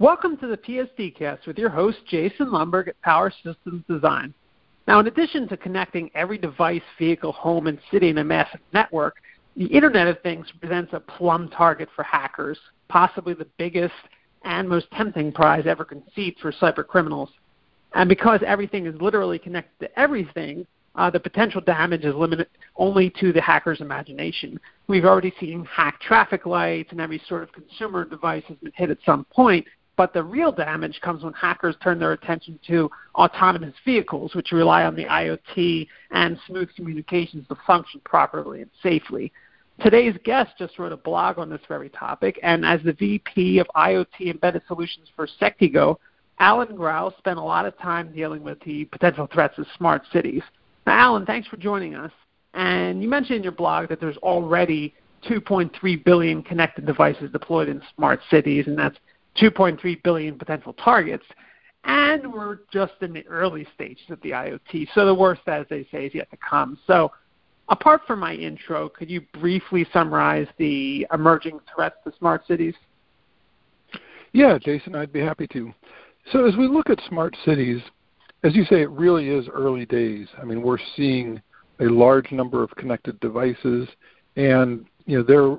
Welcome to the PSD Cast with your host, Jason Lomberg at Power Systems Design. Now, in addition to connecting every device, vehicle, home, and city in a massive network, the Internet of Things presents a plum target for hackers, possibly the biggest and most tempting prize ever conceived for cyber criminals. And because everything is literally connected to everything, uh, the potential damage is limited only to the hacker's imagination. We've already seen hacked traffic lights, and every sort of consumer device has been hit at some point. But the real damage comes when hackers turn their attention to autonomous vehicles, which rely on the IoT and smooth communications to function properly and safely. Today's guest just wrote a blog on this very topic, and as the VP of IoT Embedded Solutions for Sectigo, Alan Grau spent a lot of time dealing with the potential threats of smart cities. Now, Alan, thanks for joining us. And you mentioned in your blog that there's already 2.3 billion connected devices deployed in smart cities, and that's 2.3 billion potential targets, and we're just in the early stages of the IoT. So the worst, as they say, is yet to come. So, apart from my intro, could you briefly summarize the emerging threats to smart cities? Yeah, Jason, I'd be happy to. So, as we look at smart cities, as you say, it really is early days. I mean, we're seeing a large number of connected devices, and you know they're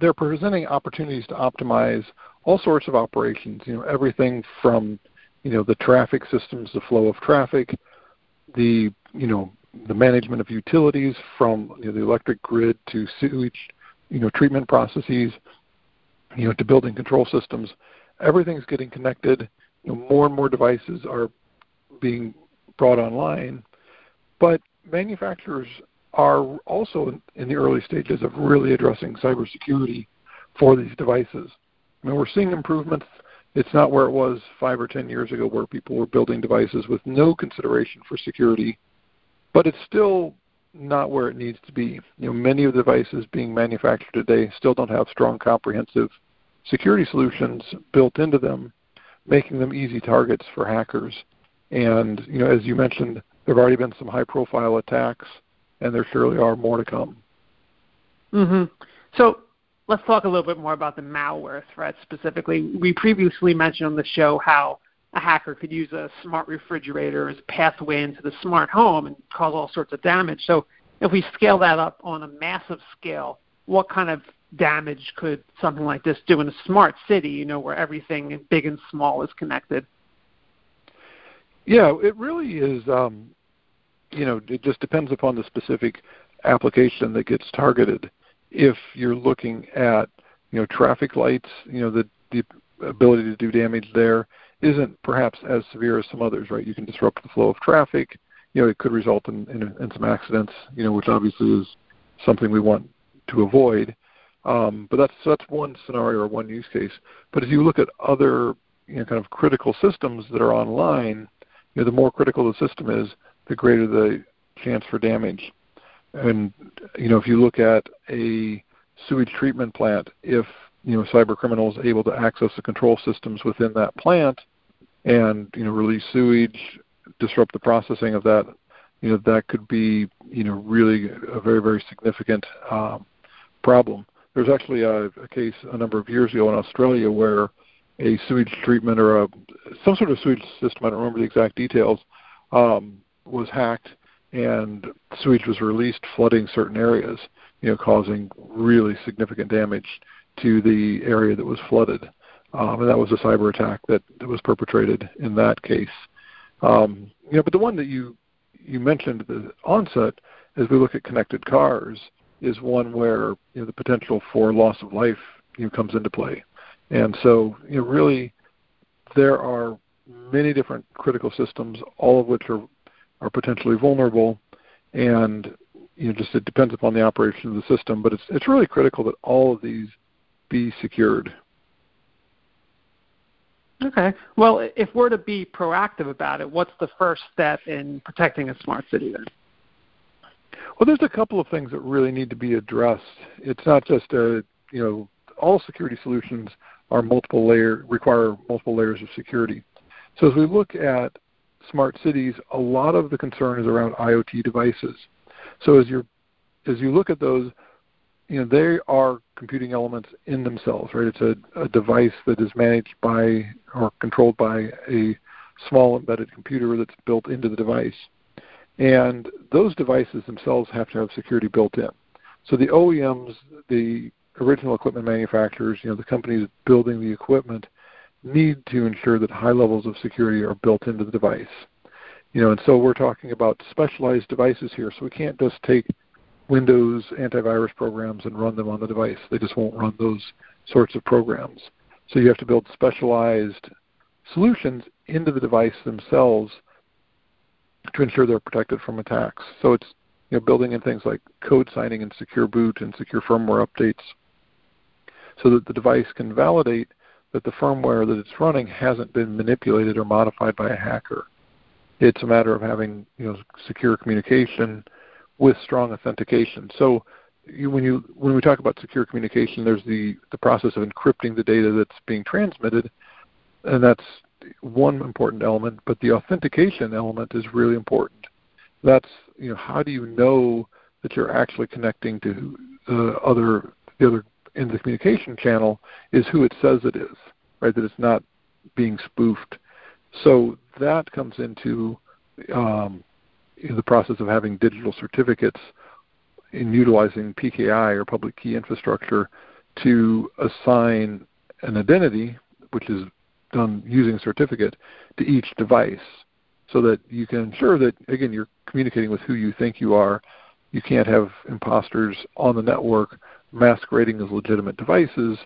they're presenting opportunities to optimize all sorts of operations. You know, everything from you know the traffic systems, the flow of traffic, the you know the management of utilities from you know, the electric grid to sewage, you know treatment processes, you know to building control systems. Everything's getting connected. You know, more and more devices are being brought online, but manufacturers are also in the early stages of really addressing cybersecurity for these devices. I mean, we're seeing improvements. It's not where it was five or ten years ago, where people were building devices with no consideration for security, but it's still not where it needs to be. You know, many of the devices being manufactured today still don't have strong, comprehensive security solutions built into them, making them easy targets for hackers. And you know, as you mentioned, there have already been some high-profile attacks, and there surely are more to come. Mm-hmm. So let's talk a little bit more about the malware threat specifically. We previously mentioned on the show how a hacker could use a smart refrigerator as a pathway into the smart home and cause all sorts of damage. So if we scale that up on a massive scale, what kind of damage could something like this do in a smart city, you know, where everything big and small is connected? Yeah, it really is um, you know, it just depends upon the specific application that gets targeted if you're looking at you know traffic lights, you know the the ability to do damage there isn't perhaps as severe as some others, right? You can disrupt the flow of traffic. You know, it could result in, in, in some accidents, you know, which obviously is something we want to avoid. Um, but that's that's one scenario or one use case. But as you look at other you know, kind of critical systems that are online, you know, the more critical the system is, the greater the chance for damage. And you know, if you look at a sewage treatment plant, if you know cyber criminals able to access the control systems within that plant and you know release sewage, disrupt the processing of that, you know that could be you know really a very very significant um, problem. There's actually a, a case a number of years ago in Australia where a sewage treatment or a some sort of sewage system, I don't remember the exact details, um, was hacked and sewage was released, flooding certain areas, you know, causing really significant damage to the area that was flooded. Um, and that was a cyber attack that, that was perpetrated in that case. Um, you know, but the one that you you mentioned at the onset, as we look at connected cars, is one where you know the potential for loss of life you know, comes into play. And so, you know, really, there are many different critical systems, all of which are are potentially vulnerable, and you know, just it depends upon the operation of the system. But it's it's really critical that all of these be secured. Okay. Well, if we're to be proactive about it, what's the first step in protecting a smart city then? Well, there's a couple of things that really need to be addressed. It's not just a you know all security solutions are multiple layer require multiple layers of security. So as we look at smart cities, a lot of the concern is around IoT devices. So as you as you look at those, you know they are computing elements in themselves, right? It's a, a device that is managed by or controlled by a small embedded computer that's built into the device. And those devices themselves have to have security built in. So the OEMs, the original equipment manufacturers, you know, the companies building the equipment need to ensure that high levels of security are built into the device. You know, and so we're talking about specialized devices here. So we can't just take Windows antivirus programs and run them on the device. They just won't run those sorts of programs. So you have to build specialized solutions into the device themselves to ensure they're protected from attacks. So it's you know, building in things like code signing and secure boot and secure firmware updates so that the device can validate that the firmware that it's running hasn't been manipulated or modified by a hacker. It's a matter of having you know, secure communication with strong authentication. So you, when you when we talk about secure communication, there's the the process of encrypting the data that's being transmitted, and that's one important element. But the authentication element is really important. That's you know how do you know that you're actually connecting to the other the other in the communication channel is who it says it is, right? That it's not being spoofed. So that comes into um, the process of having digital certificates in utilizing PKI or public key infrastructure to assign an identity, which is done using a certificate, to each device so that you can ensure that, again, you're communicating with who you think you are. You can't have imposters on the network masquerading as legitimate devices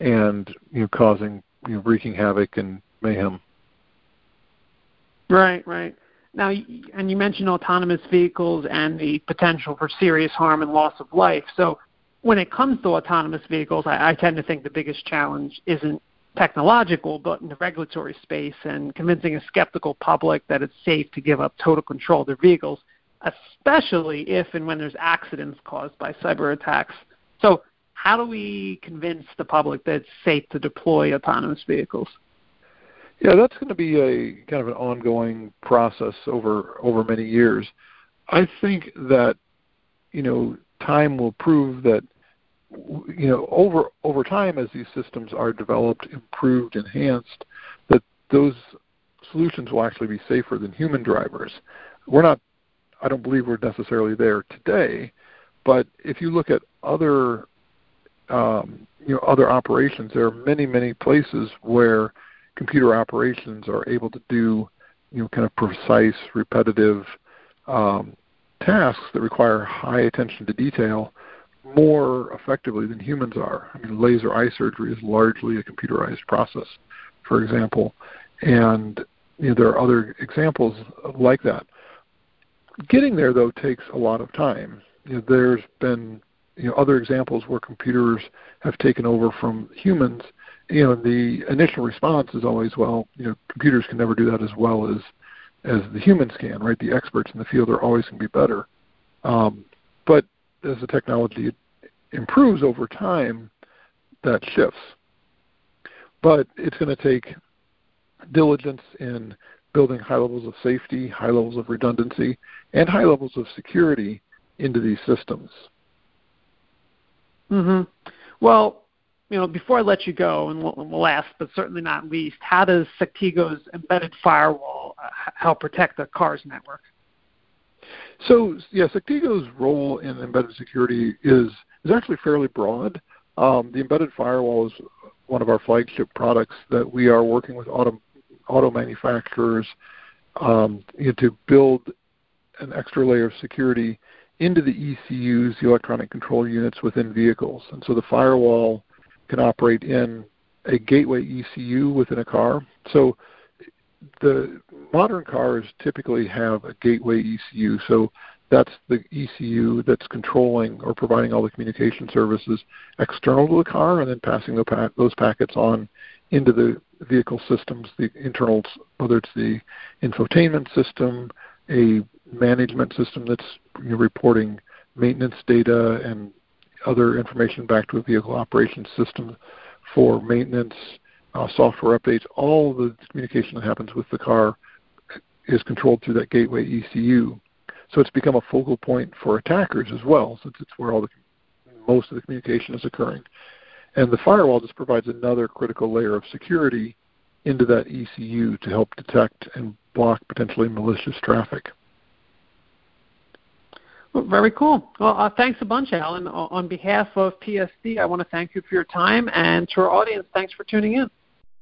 and you know, causing, you know, wreaking havoc and mayhem. Right, right. Now, and you mentioned autonomous vehicles and the potential for serious harm and loss of life. So, when it comes to autonomous vehicles, I, I tend to think the biggest challenge isn't technological, but in the regulatory space and convincing a skeptical public that it's safe to give up total control of their vehicles, especially if and when there's accidents caused by cyber attacks. So, how do we convince the public that it's safe to deploy autonomous vehicles? Yeah, that's going to be a kind of an ongoing process over over many years. I think that you know time will prove that you know over over time as these systems are developed, improved, enhanced, that those solutions will actually be safer than human drivers. We're not I don't believe we're necessarily there today, but if you look at other um, you know other operations, there are many many places where computer operations are able to do you know kind of precise, repetitive um, tasks that require high attention to detail more effectively than humans are. I mean, laser eye surgery is largely a computerized process, for example, and you know, there are other examples like that. Getting there, though, takes a lot of time. You know, there's been you know, other examples where computers have taken over from humans you know, the initial response is always, well, you know, computers can never do that as well as as the humans can, right? The experts in the field are always going to be better. Um, but as the technology improves over time, that shifts. But it's going to take diligence in building high levels of safety, high levels of redundancy, and high levels of security into these systems. Mhm. Well, you know, before I let you go, and last but certainly not least, how does Sectigo's embedded firewall uh, help protect the CARS network? So, yeah, Sectigo's role in embedded security is is actually fairly broad. Um, the embedded firewall is one of our flagship products that we are working with auto auto manufacturers um, you know, to build an extra layer of security into the ECUs, the electronic control units within vehicles. And so the firewall can operate in a gateway ECU within a car. So the modern cars typically have a gateway ECU. So that's the ECU that's controlling or providing all the communication services external to the car and then passing those packets on into the vehicle systems, the internals, whether it's the infotainment system, a management system that's reporting maintenance data and other information back to a vehicle operations system for maintenance, uh, software updates. All the communication that happens with the car is controlled through that gateway ECU. So it's become a focal point for attackers as well, since it's where all the most of the communication is occurring. And the firewall just provides another critical layer of security into that ECU to help detect and block potentially malicious traffic. Well, very cool. Well, uh, thanks a bunch, Alan. On behalf of PSD, I want to thank you for your time, and to our audience, thanks for tuning in.